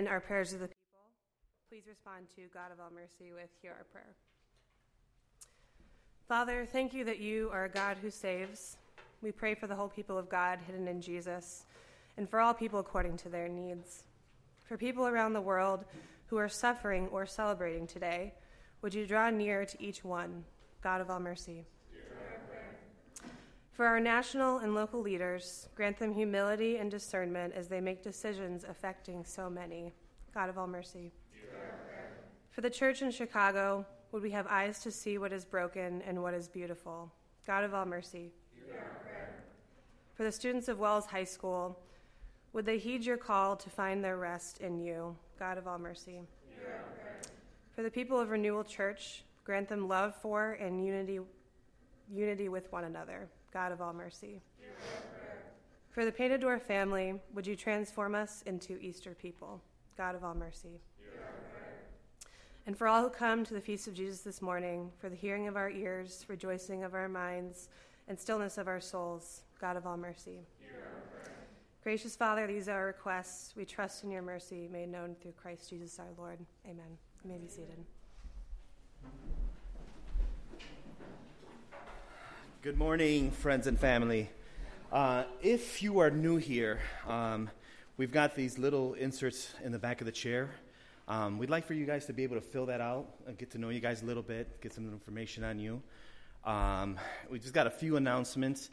begin our prayers of the people, please respond to God of all mercy with Hear Our Prayer. Father, thank you that you are a God who saves. We pray for the whole people of God hidden in Jesus and for all people according to their needs. For people around the world who are suffering or celebrating today, would you draw near to each one, God of all mercy? For our national and local leaders, grant them humility and discernment as they make decisions affecting so many, God of all mercy. For the church in Chicago, would we have eyes to see what is broken and what is beautiful? God of all mercy. For the students of Wells High School, would they heed your call to find their rest in you, God of all mercy? For the people of Renewal Church, grant them love for and unity, unity with one another, God of all mercy. For the Door family, would you transform us into Easter people, God of all mercy? And for all who come to the feast of Jesus this morning, for the hearing of our ears, rejoicing of our minds, and stillness of our souls, God of all mercy. Gracious Father, these are our requests. We trust in your mercy made known through Christ Jesus our Lord. Amen. You may be seated. Good morning, friends and family. Uh, if you are new here, um, we've got these little inserts in the back of the chair. Um, we'd like for you guys to be able to fill that out and get to know you guys a little bit, get some information on you. Um, we just got a few announcements.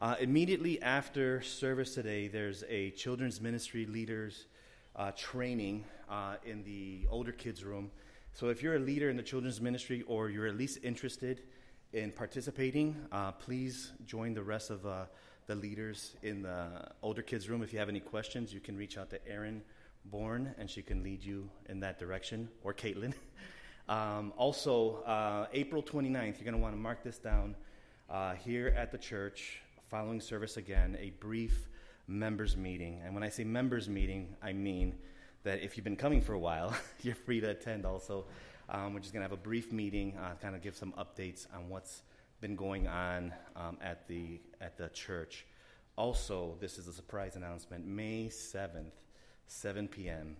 Uh, immediately after service today, there's a children's ministry leaders uh, training uh, in the older kids' room. So if you're a leader in the children's ministry or you're at least interested in participating, uh, please join the rest of uh, the leaders in the older kids' room. If you have any questions, you can reach out to Erin Bourne and she can lead you in that direction, or Caitlin. Um, also, uh, April 29th, you're going to want to mark this down here at the church following service again, a brief members meeting. And when I say members meeting, I mean that if you've been coming for a while, you're free to attend also. Um, we're just going to have a brief meeting, uh, kind of give some updates on what's been going on um, at, the, at the church. Also, this is a surprise announcement May 7th, 7 p.m.,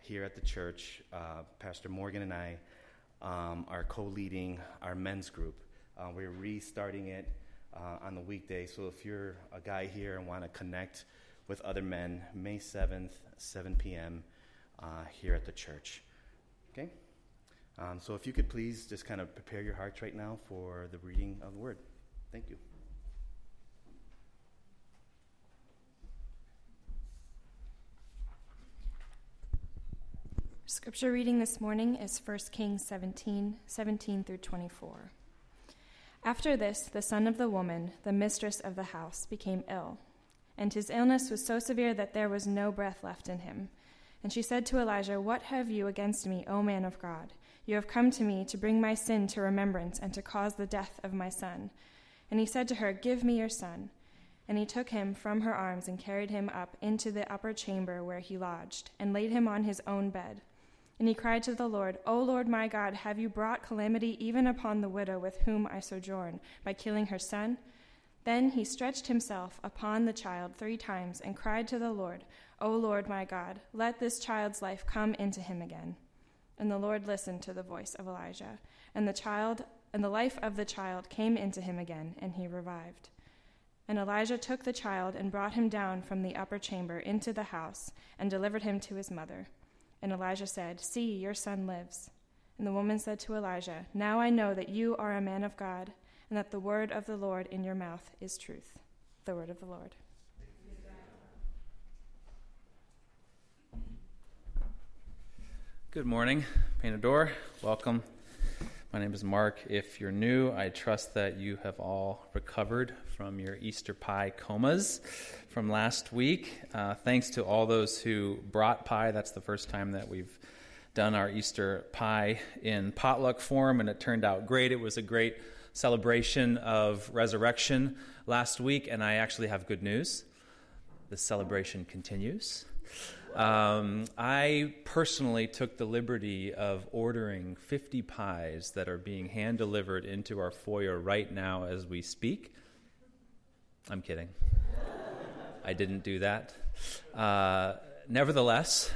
here at the church, uh, Pastor Morgan and I um, are co leading our men's group. Uh, we're restarting it uh, on the weekday. So if you're a guy here and want to connect with other men, May 7th, 7 p.m., uh, here at the church. Okay? Um, so if you could please just kind of prepare your hearts right now for the reading of the word. Thank you. Scripture reading this morning is 1 Kings 17 17 through 24. After this, the son of the woman, the mistress of the house, became ill, and his illness was so severe that there was no breath left in him. And she said to Elijah, What have you against me, O man of God? You have come to me to bring my sin to remembrance and to cause the death of my son. And he said to her, Give me your son. And he took him from her arms and carried him up into the upper chamber where he lodged, and laid him on his own bed. And he cried to the Lord, O Lord my God, have you brought calamity even upon the widow with whom I sojourn, by killing her son? Then he stretched himself upon the child three times and cried to the Lord, O Lord my God, let this child's life come into him again. And the Lord listened to the voice of Elijah, and the child and the life of the child came into him again, and he revived. And Elijah took the child and brought him down from the upper chamber into the house, and delivered him to his mother. And Elijah said, See, your son lives. And the woman said to Elijah, Now I know that you are a man of God, and that the word of the Lord in your mouth is truth. The word of the Lord. Good morning, Painted Door. Welcome. My name is Mark. If you're new, I trust that you have all recovered from your Easter pie comas from last week. Uh, thanks to all those who brought pie. That's the first time that we've done our Easter pie in potluck form, and it turned out great. It was a great celebration of resurrection last week, and I actually have good news. The celebration continues. Um, I personally took the liberty of ordering 50 pies that are being hand delivered into our foyer right now as we speak. I'm kidding. I didn't do that. Uh, nevertheless,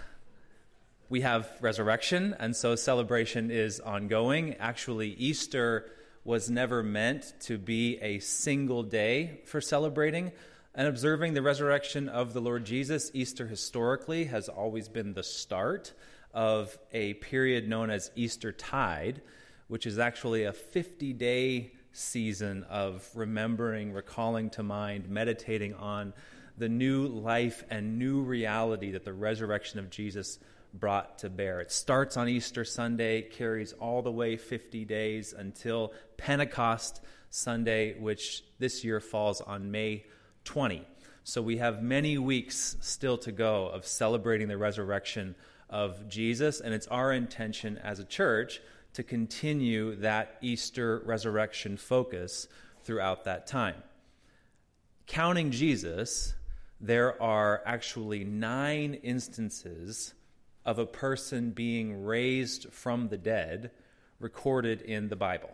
we have resurrection, and so celebration is ongoing. Actually, Easter was never meant to be a single day for celebrating and observing the resurrection of the Lord Jesus. Easter historically has always been the start of a period known as Easter Tide, which is actually a 50 day season of remembering, recalling to mind, meditating on the new life and new reality that the resurrection of Jesus brought to bear. It starts on Easter Sunday, carries all the way 50 days until Pentecost Sunday, which this year falls on May 20. So we have many weeks still to go of celebrating the resurrection of Jesus, and it's our intention as a church to continue that Easter resurrection focus throughout that time. Counting Jesus, there are actually nine instances of a person being raised from the dead recorded in the Bible.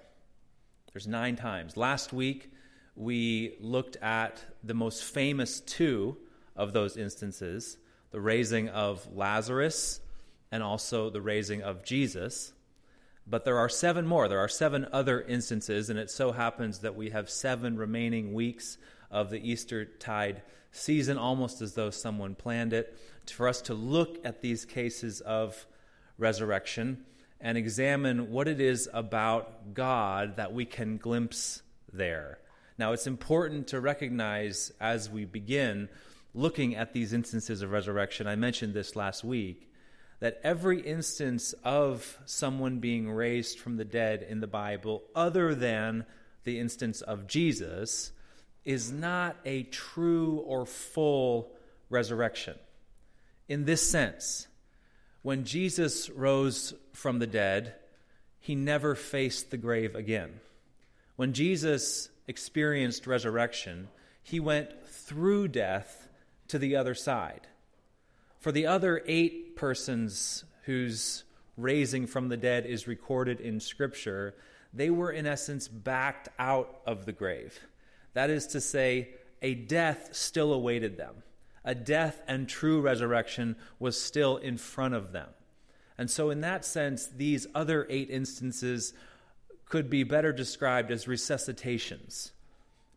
There's nine times. Last week, we looked at the most famous two of those instances the raising of Lazarus and also the raising of Jesus. But there are seven more. There are seven other instances, and it so happens that we have seven remaining weeks of the Easter tide season, almost as though someone planned it for us to look at these cases of resurrection and examine what it is about God that we can glimpse there. Now, it's important to recognize as we begin looking at these instances of resurrection, I mentioned this last week, that every instance of someone being raised from the dead in the Bible, other than the instance of Jesus, is not a true or full resurrection in this sense. When Jesus rose from the dead, he never faced the grave again. When Jesus experienced resurrection, he went through death to the other side. For the other eight persons whose raising from the dead is recorded in Scripture, they were in essence backed out of the grave. That is to say, a death still awaited them a death and true resurrection was still in front of them. And so, in that sense, these other eight instances could be better described as resuscitations,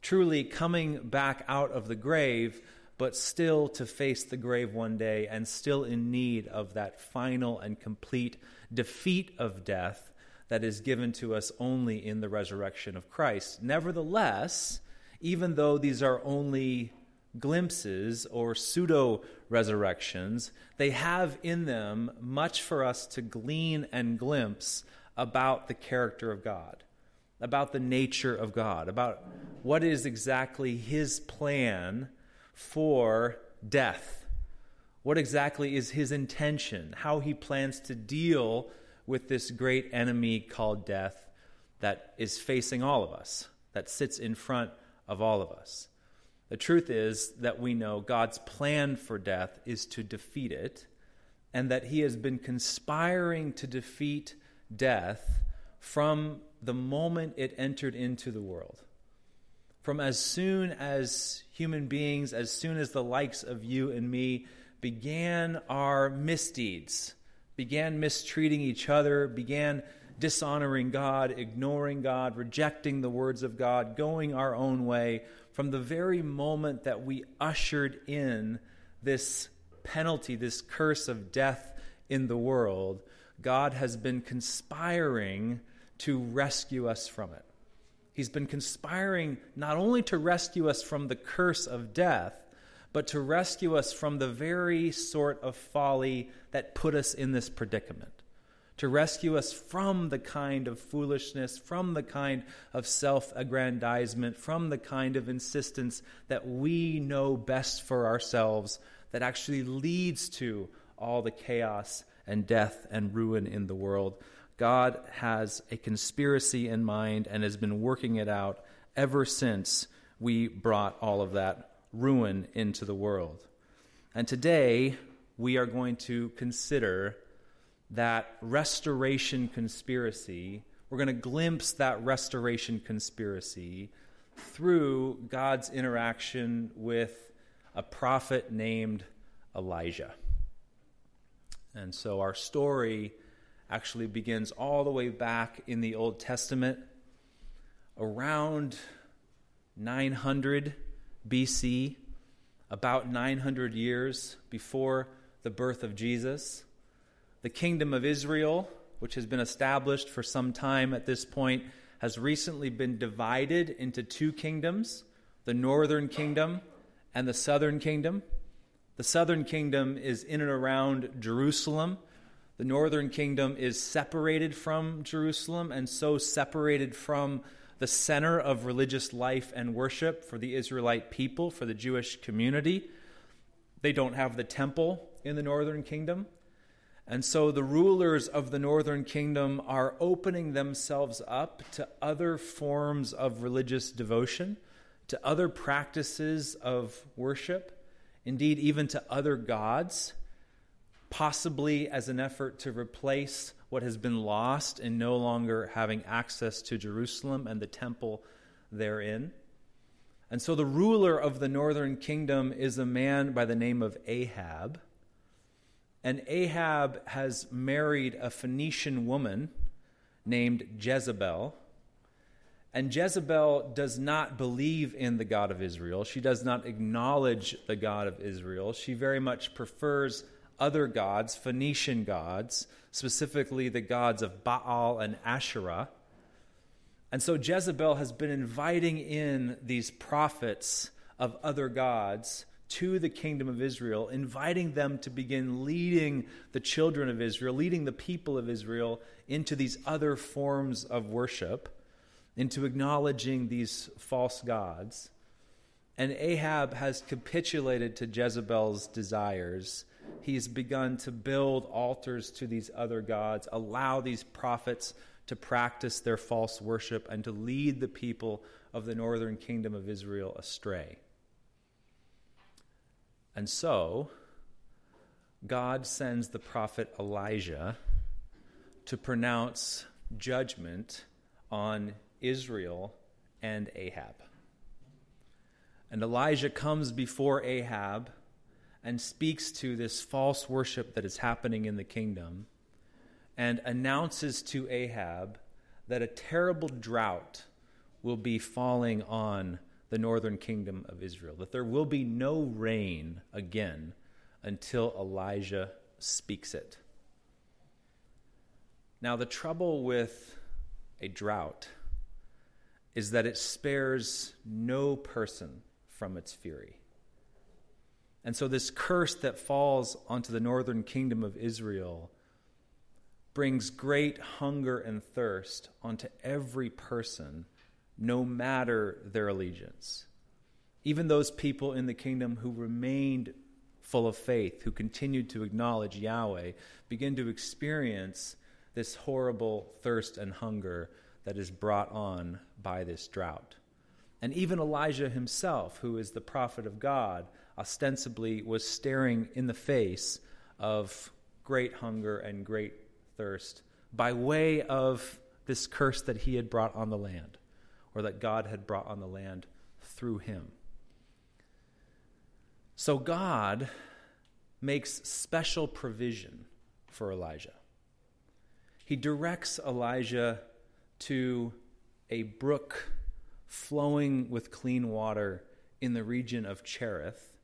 truly coming back out of the grave, but still to face the grave one day and still in need of that final and complete defeat of death that is given to us only in the resurrection of Christ. Nevertheless, even though these are only glimpses or pseudo resurrections, they have in them much for us to glean and glimpse about the character of God, about the nature of God, about what is exactly His plan for death. What exactly is His intention? How He plans to deal with this great enemy called death that is facing all of us, that sits in front of all of us. The truth is that we know God's plan for death is to defeat it, and that He has been conspiring to defeat death from the moment it entered into the world. From as soon as human beings, as soon as the likes of you and me began our misdeeds, began mistreating each other, began dishonoring God, ignoring God, rejecting the words of God, going our own way, from the very moment that we ushered in this penalty, this curse of death in the world, God has been conspiring to rescue us from it. He's been conspiring not only to rescue us from the curse of death, but to rescue us from the very sort of folly that put us in this predicament to rescue us from the kind of foolishness, from the kind of self aggrandizement, from the kind of insistence that we know best for ourselves that actually leads to all the chaos and death and ruin in the world. God has a conspiracy in mind and has been working it out ever since we brought all of that ruin into the world. And today, we are going to consider that restoration conspiracy. We're going to glimpse that restoration conspiracy through God's interaction with a prophet named Elijah. And so our story actually begins all the way back in the Old Testament, around 900 BC, about 900 years before the birth of Jesus. The kingdom of Israel, which has been established for some time at this point, has recently been divided into two kingdoms the northern kingdom and the southern kingdom. The southern kingdom is in and around Jerusalem. The northern kingdom is separated from Jerusalem and so separated from the center of religious life and worship for the Israelite people, for the Jewish community. They don't have the temple in the northern kingdom. And so the rulers of the northern kingdom are opening themselves up to other forms of religious devotion, to other practices of worship, indeed, even to other gods, possibly as an effort to replace what has been lost in no longer having access to Jerusalem and the temple therein. And so the ruler of the northern kingdom is a man by the name of Ahab. And Ahab has married a Phoenician woman named Jezebel. And Jezebel does not believe in the God of Israel. She does not acknowledge the God of Israel. She very much prefers other gods, Phoenician gods, specifically the gods of Baal and Asherah. And so Jezebel has been inviting in these prophets of other gods to the kingdom of Israel, inviting them to begin leading the children of Israel, leading the people of Israel into these other forms of worship, into acknowledging these false gods. And Ahab has capitulated to Jezebel's desires. He's begun to build altars to these other gods, allow these prophets to practice their false worship, and to lead the people of the northern kingdom of Israel astray. And so, God sends the prophet Elijah to pronounce judgment on Israel and Ahab. And Elijah comes before Ahab and speaks to this false worship that is happening in the kingdom and announces to Ahab that a terrible drought will be falling on the northern kingdom of Israel, that there will be no rain again until Elijah speaks it. Now, the trouble with a drought is that it spares no person from its fury. And so, this curse that falls onto the northern kingdom of Israel brings great hunger and thirst onto every person no matter their allegiance. Even those people in the kingdom who remained full of faith, who continued to acknowledge Yahweh, begin to experience this horrible thirst and hunger that is brought on by this drought. And even Elijah himself, who is the prophet of God, ostensibly was staring in the face of great hunger and great thirst by way of this curse that he had brought on the land or that God had brought on the land through him. So God makes special provision for Elijah. He directs Elijah to a brook flowing with clean water in the region of Cherith,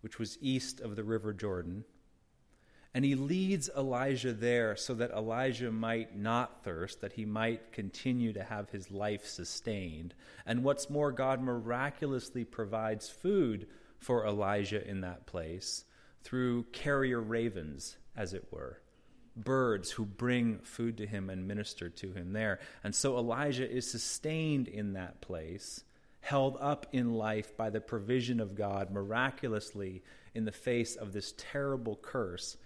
which was east of the river Jordan. And he leads Elijah there so that Elijah might not thirst, that he might continue to have his life sustained. And what's more, God miraculously provides food for Elijah in that place through carrier ravens, as it were, birds who bring food to him and minister to him there. And so Elijah is sustained in that place, held up in life by the provision of God miraculously in the face of this terrible curse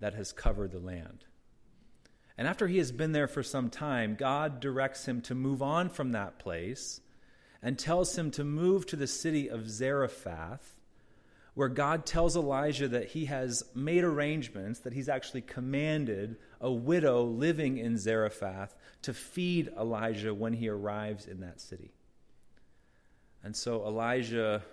that has covered the land. And after he has been there for some time, God directs him to move on from that place and tells him to move to the city of Zarephath, where God tells Elijah that he has made arrangements, that he's actually commanded a widow living in Zarephath to feed Elijah when he arrives in that city. And so Elijah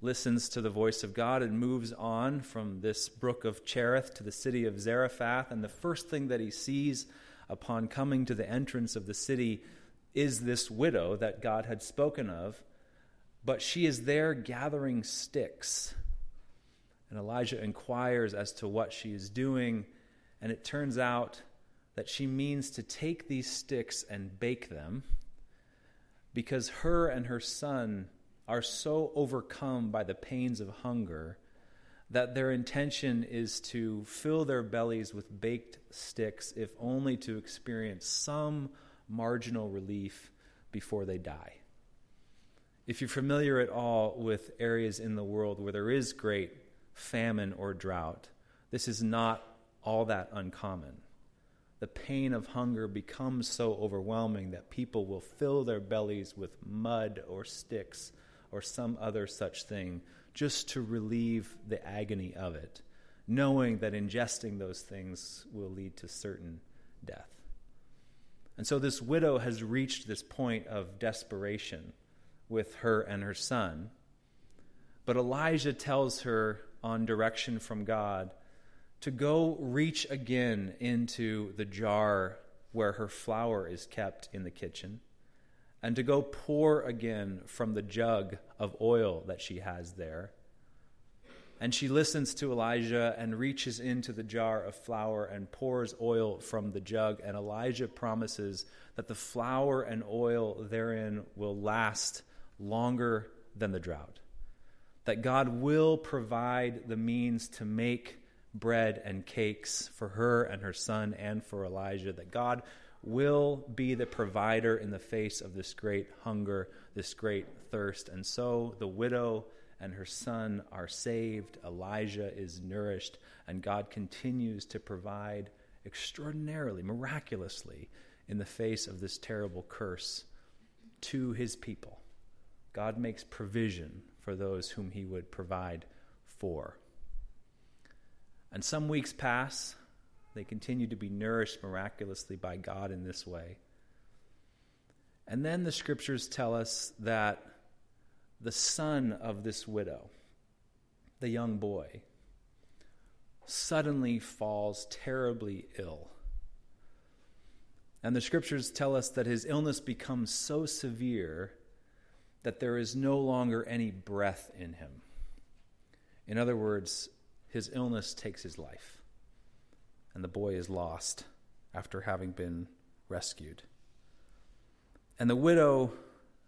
listens to the voice of God and moves on from this brook of Cherith to the city of Zarephath. And the first thing that he sees upon coming to the entrance of the city is this widow that God had spoken of. But she is there gathering sticks. And Elijah inquires as to what she is doing. And it turns out that she means to take these sticks and bake them because her and her son are so overcome by the pains of hunger that their intention is to fill their bellies with baked sticks, if only to experience some marginal relief before they die. If you're familiar at all with areas in the world where there is great famine or drought, this is not all that uncommon. The pain of hunger becomes so overwhelming that people will fill their bellies with mud or sticks or some other such thing just to relieve the agony of it, knowing that ingesting those things will lead to certain death. And so this widow has reached this point of desperation with her and her son. But Elijah tells her on direction from God to go reach again into the jar where her flour is kept in the kitchen and to go pour again from the jug of oil that she has there. And she listens to Elijah and reaches into the jar of flour and pours oil from the jug. And Elijah promises that the flour and oil therein will last longer than the drought. That God will provide the means to make bread and cakes for her and her son and for Elijah. That God will be the provider in the face of this great hunger, this great thirst. And so the widow and her son are saved, Elijah is nourished, and God continues to provide extraordinarily, miraculously, in the face of this terrible curse to his people. God makes provision for those whom he would provide for. And some weeks pass, they continue to be nourished miraculously by God in this way. And then the scriptures tell us that the son of this widow, the young boy, suddenly falls terribly ill. And the scriptures tell us that his illness becomes so severe that there is no longer any breath in him. In other words, his illness takes his life and the boy is lost after having been rescued. And the widow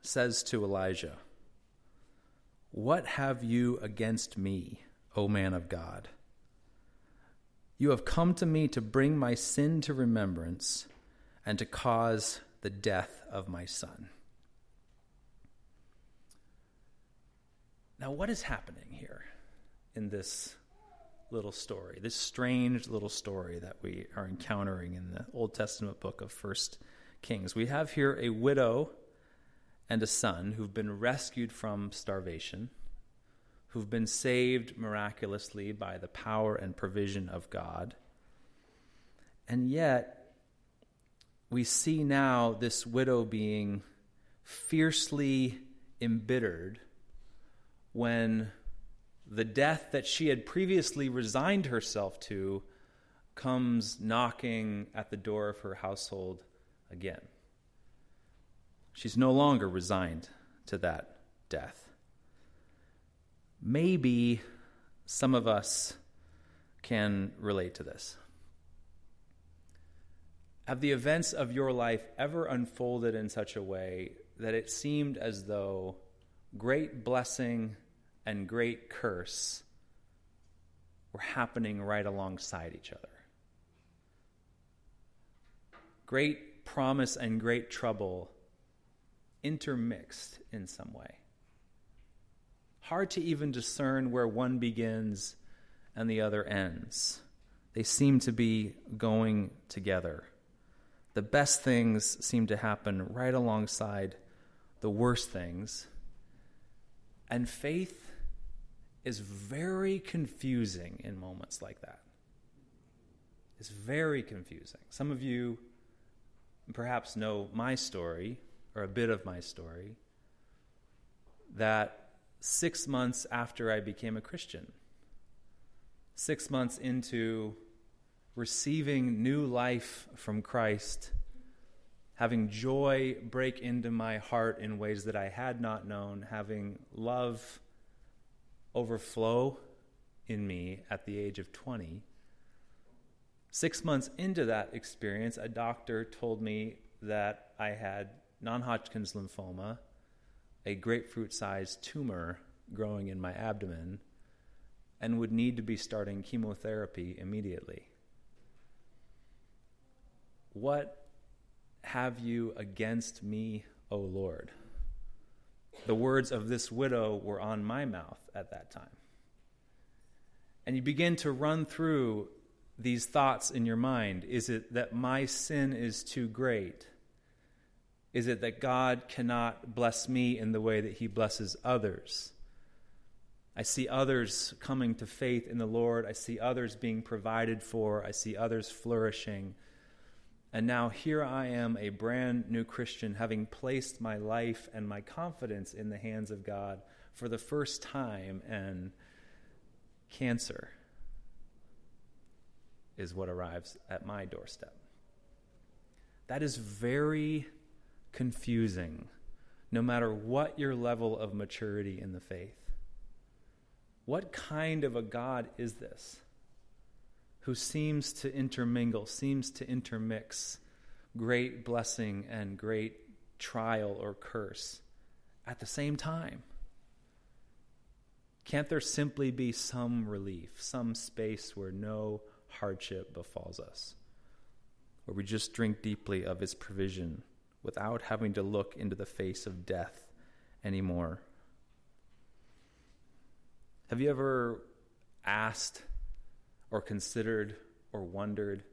says to Elijah, What have you against me, O man of God? You have come to me to bring my sin to remembrance and to cause the death of my son. Now, what is happening here in this little story, this strange little story that we are encountering in the Old Testament book of First Kings. We have here a widow and a son who've been rescued from starvation, who've been saved miraculously by the power and provision of God. And yet, we see now this widow being fiercely embittered when the death that she had previously resigned herself to comes knocking at the door of her household again. She's no longer resigned to that death. Maybe some of us can relate to this. Have the events of your life ever unfolded in such a way that it seemed as though great blessing and great curse were happening right alongside each other. Great promise and great trouble intermixed in some way. Hard to even discern where one begins and the other ends. They seem to be going together. The best things seem to happen right alongside the worst things. And faith is very confusing in moments like that. It's very confusing. Some of you perhaps know my story or a bit of my story that six months after I became a Christian. Six months into receiving new life from Christ, having joy break into my heart in ways that I had not known, having love overflow in me at the age of 20. Six months into that experience, a doctor told me that I had non Hodgkin's lymphoma, a grapefruit sized tumor growing in my abdomen, and would need to be starting chemotherapy immediately. What have you against me, O Lord? The words of this widow were on my mouth at that time. And you begin to run through these thoughts in your mind. Is it that my sin is too great? Is it that God cannot bless me in the way that He blesses others? I see others coming to faith in the Lord. I see others being provided for. I see others flourishing. And now here I am, a brand new Christian, having placed my life and my confidence in the hands of God for the first time, and cancer is what arrives at my doorstep. That is very confusing, no matter what your level of maturity in the faith. What kind of a God is this who seems to intermingle, seems to intermix great blessing and great trial or curse at the same time? Can't there simply be some relief, some space where no hardship befalls us, where we just drink deeply of His provision without having to look into the face of death anymore. Have you ever asked or considered or wondered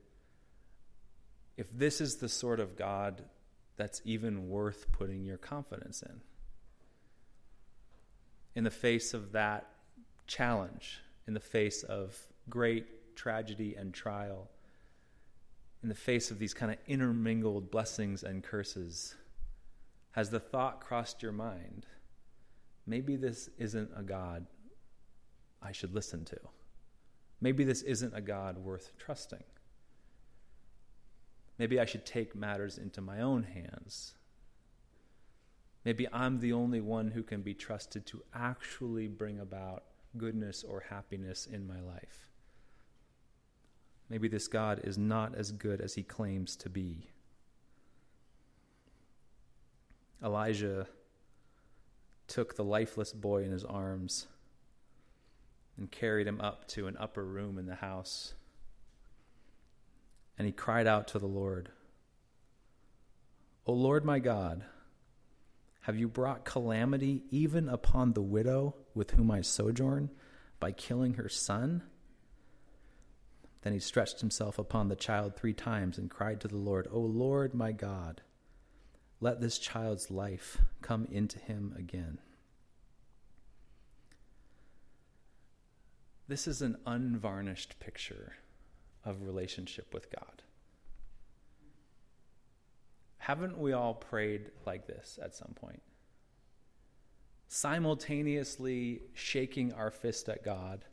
if this is the sort of God that's even worth putting your confidence in? In the face of that challenge, in the face of great tragedy and trial, in the face of these kind of intermingled blessings and curses, has the thought crossed your mind? Maybe this isn't a God I should listen to. Maybe this isn't a God worth trusting. Maybe I should take matters into my own hands. Maybe I'm the only one who can be trusted to actually bring about goodness or happiness in my life. Maybe this God is not as good as he claims to be. Elijah took the lifeless boy in his arms and carried him up to an upper room in the house. And he cried out to the Lord, O Lord my God, have you brought calamity even upon the widow with whom I sojourn by killing her son? Then he stretched himself upon the child three times and cried to the Lord, O Lord my God, let this child's life come into him again. This is an unvarnished picture of relationship with God. Haven't we all prayed like this at some point? Simultaneously shaking our fist at God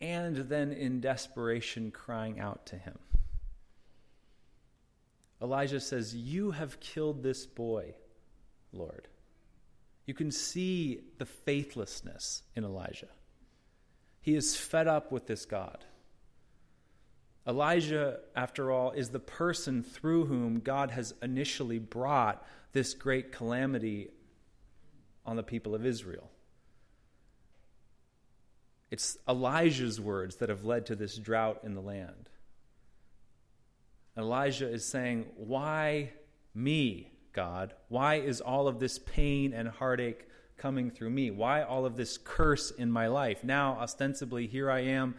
and then in desperation crying out to him. Elijah says, You have killed this boy, Lord. You can see the faithlessness in Elijah. He is fed up with this God. Elijah, after all, is the person through whom God has initially brought this great calamity on the people of Israel. It's Elijah's words that have led to this drought in the land. Elijah is saying, Why me, God? Why is all of this pain and heartache coming through me? Why all of this curse in my life? Now, ostensibly, here I am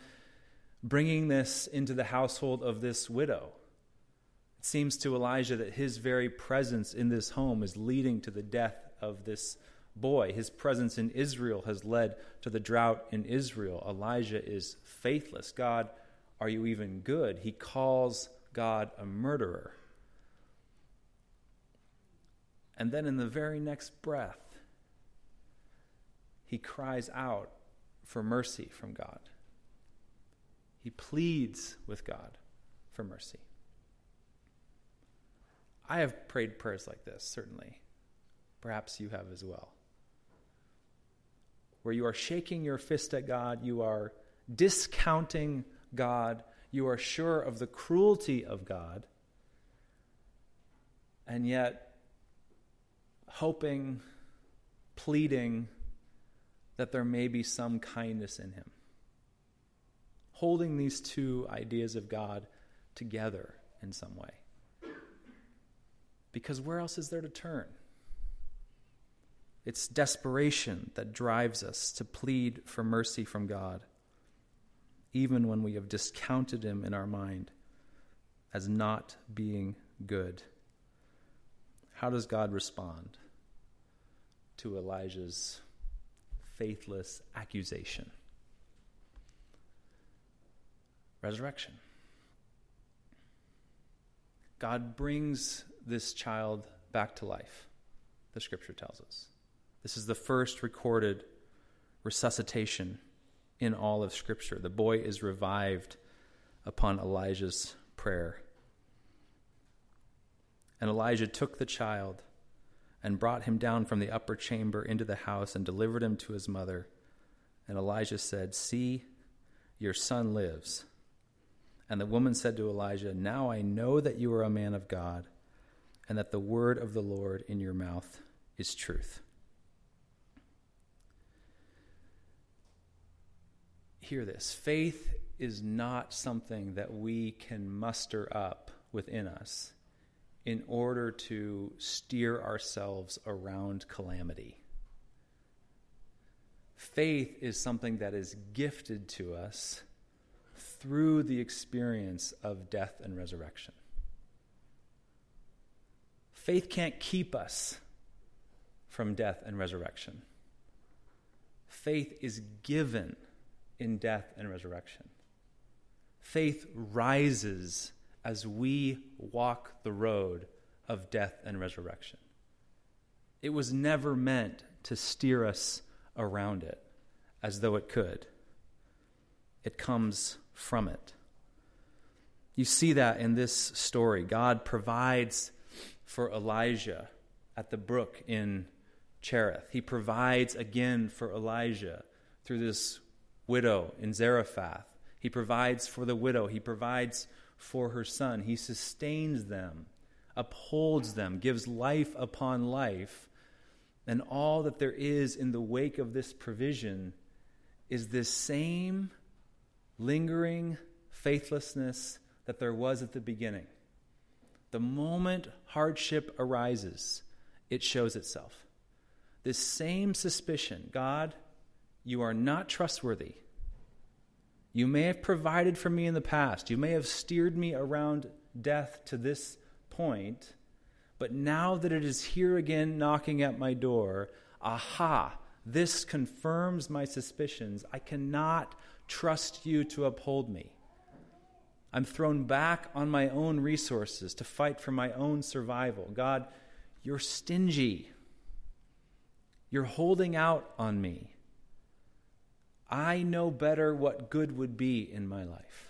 bringing this into the household of this widow. It seems to Elijah that his very presence in this home is leading to the death of this boy. His presence in Israel has led to the drought in Israel. Elijah is faithless. God, are you even good? He calls God a murderer. And then in the very next breath, he cries out for mercy from God. He pleads with God for mercy. I have prayed prayers like this, certainly. Perhaps you have as well. Where you are shaking your fist at God, you are discounting God, you are sure of the cruelty of God, and yet hoping, pleading that there may be some kindness in him. Holding these two ideas of God together in some way. Because where else is there to turn? It's desperation that drives us to plead for mercy from God, even when we have discounted Him in our mind as not being good. How does God respond to Elijah's faithless accusation? Resurrection. God brings this child back to life, the scripture tells us. This is the first recorded resuscitation in all of Scripture. The boy is revived upon Elijah's prayer. And Elijah took the child and brought him down from the upper chamber into the house and delivered him to his mother. And Elijah said, See, your son lives. And the woman said to Elijah, Now I know that you are a man of God, and that the word of the Lord in your mouth is truth. Hear this faith is not something that we can muster up within us in order to steer ourselves around calamity. Faith is something that is gifted to us through the experience of death and resurrection. Faith can't keep us from death and resurrection. Faith is given in death and resurrection. Faith rises as we walk the road of death and resurrection. It was never meant to steer us around it as though it could. It comes from it. You see that in this story. God provides for Elijah at the brook in Cherith. He provides again for Elijah through this widow in Zarephath. He provides for the widow. He provides for her son. He sustains them, upholds them, gives life upon life. And all that there is in the wake of this provision is this same lingering faithlessness that there was at the beginning. The moment hardship arises, it shows itself. This same suspicion God, you are not trustworthy. You may have provided for me in the past. You may have steered me around death to this point. But now that it is here again knocking at my door, aha, this confirms my suspicions. I cannot trust you to uphold me. I'm thrown back on my own resources to fight for my own survival. God, you're stingy. You're holding out on me. I know better what good would be in my life.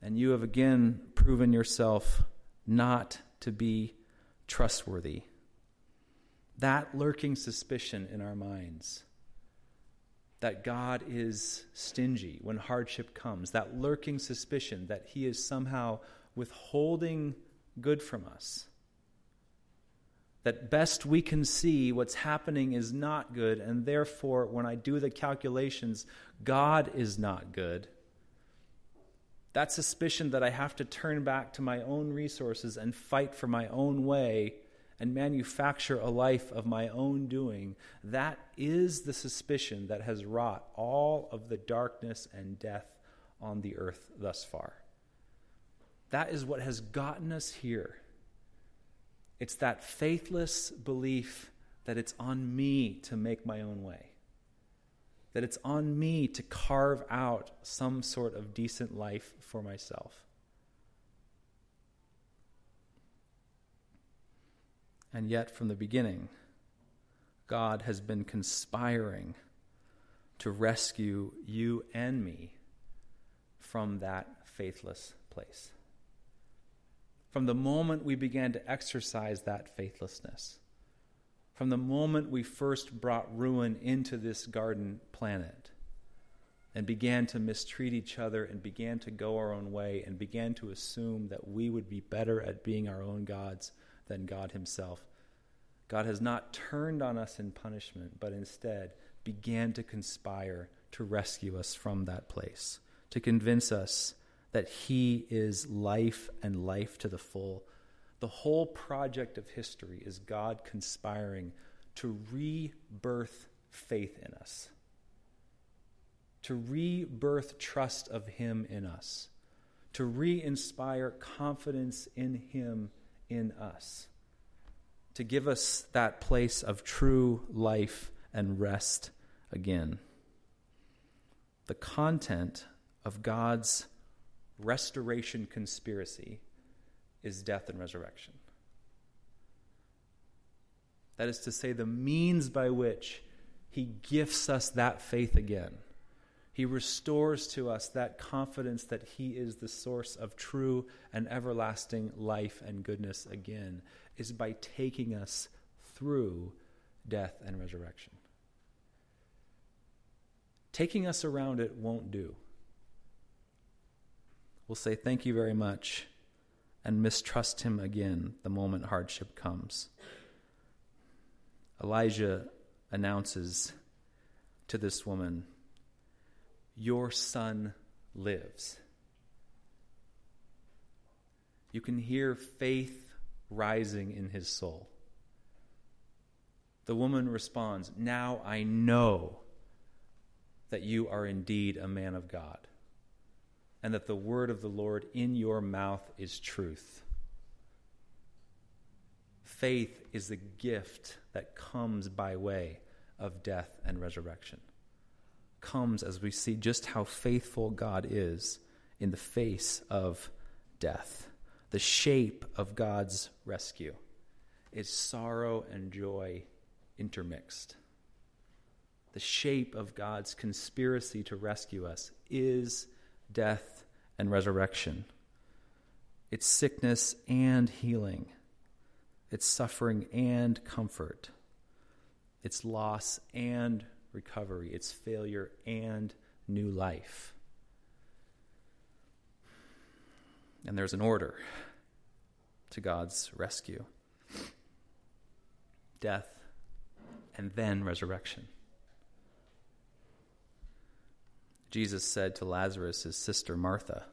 And you have again proven yourself not to be trustworthy. That lurking suspicion in our minds that God is stingy when hardship comes, that lurking suspicion that He is somehow withholding good from us that best we can see what's happening is not good, and therefore, when I do the calculations, God is not good. That suspicion that I have to turn back to my own resources and fight for my own way and manufacture a life of my own doing, that is the suspicion that has wrought all of the darkness and death on the earth thus far. That is what has gotten us here. It's that faithless belief that it's on me to make my own way, that it's on me to carve out some sort of decent life for myself. And yet, from the beginning, God has been conspiring to rescue you and me from that faithless place. From the moment we began to exercise that faithlessness, from the moment we first brought ruin into this garden planet and began to mistreat each other and began to go our own way and began to assume that we would be better at being our own gods than God Himself, God has not turned on us in punishment, but instead began to conspire to rescue us from that place, to convince us that He is life and life to the full. The whole project of history is God conspiring to rebirth faith in us, to rebirth trust of Him in us, to re inspire confidence in Him in us, to give us that place of true life and rest again. The content of God's restoration conspiracy is death and resurrection. That is to say, the means by which he gifts us that faith again. He restores to us that confidence that He is the source of true and everlasting life and goodness again, is by taking us through death and resurrection. Taking us around it won't do. We'll say thank you very much and mistrust him again the moment hardship comes. Elijah announces to this woman, Your son lives. You can hear faith rising in his soul. The woman responds, Now I know that you are indeed a man of God, and that the word of the Lord in your mouth is truth. Faith is the gift that comes by way of death and resurrection. Comes as we see just how faithful God is in the face of death. The shape of God's rescue is sorrow and joy intermixed the shape of God's conspiracy to rescue us is death and resurrection. It's sickness and healing. It's suffering and comfort. It's loss and recovery. It's failure and new life. And there's an order to God's rescue death and then resurrection. Jesus said to Lazarus, his sister Martha,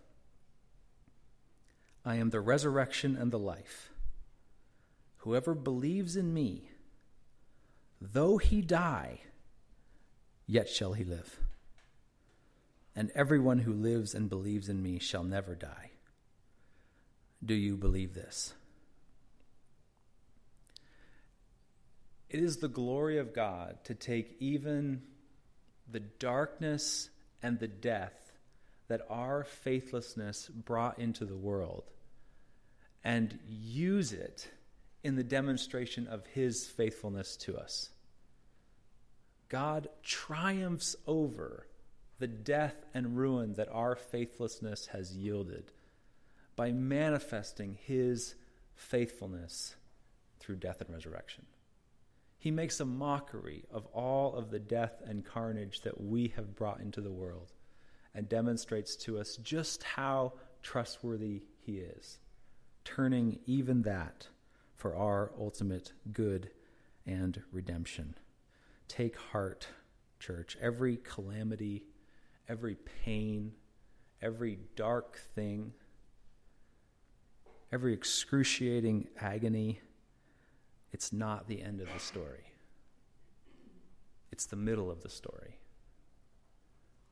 I am the resurrection and the life. Whoever believes in me, though he die, yet shall he live. And everyone who lives and believes in me shall never die. Do you believe this? It is the glory of God to take even the darkness and the death that our faithlessness brought into the world and use it in the demonstration of his faithfulness to us. God triumphs over the death and ruin that our faithlessness has yielded by manifesting his faithfulness through death and resurrection. He makes a mockery of all of the death and carnage that we have brought into the world and demonstrates to us just how trustworthy He is, turning even that for our ultimate good and redemption. Take heart, church. Every calamity, every pain, every dark thing, every excruciating agony it's not the end of the story, it's the middle of the story.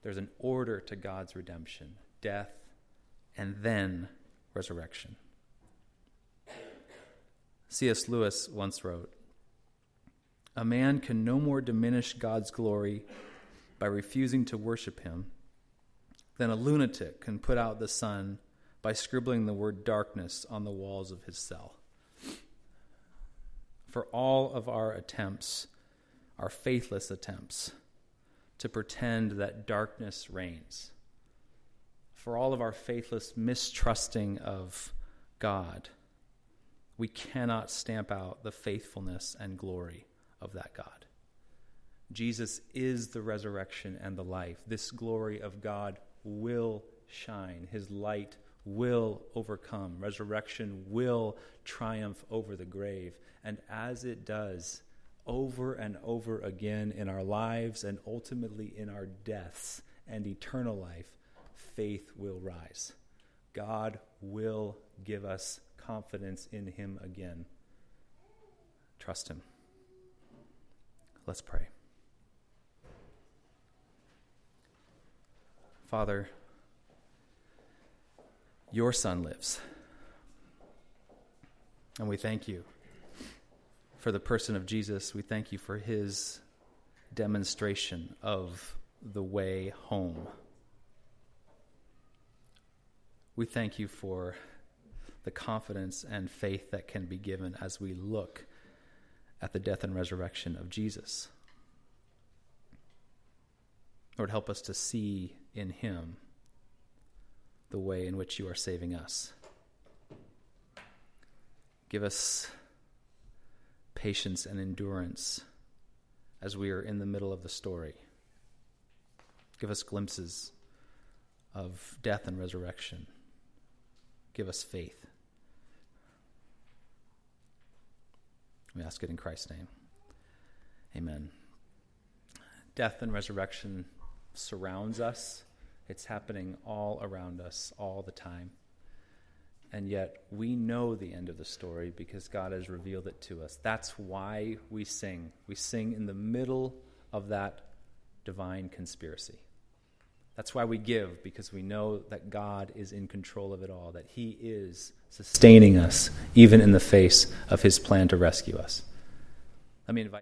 There's an order to God's redemption death and then resurrection. C.S. Lewis once wrote A man can no more diminish God's glory by refusing to worship him than a lunatic can put out the sun by scribbling the word darkness on the walls of his cell for all of our attempts our faithless attempts to pretend that darkness reigns, for all of our faithless mistrusting of God, we cannot stamp out the faithfulness and glory of that God. Jesus is the resurrection and the life. This glory of God will shine. His light will overcome. Resurrection will triumph over the grave. And as it does, over and over again in our lives and ultimately in our deaths and eternal life, faith will rise. God will give us confidence in Him again. Trust Him. Let's pray. Father, your Son lives. And we thank you for the person of Jesus. We thank you for his demonstration of the way home. We thank you for the confidence and faith that can be given as we look at the death and resurrection of Jesus. Lord, help us to see in him the way in which you are saving us. Give us patience and endurance as we are in the middle of the story. Give us glimpses of death and resurrection. Give us faith. We ask it in Christ's name. Amen. Death and resurrection surrounds us. It's happening all around us all the time. And yet we know the end of the story because God has revealed it to us. That's why we sing. We sing in the middle of that divine conspiracy. That's why we give, because we know that God is in control of it all, that He is sustaining us, even in the face of His plan to rescue us. Let me invite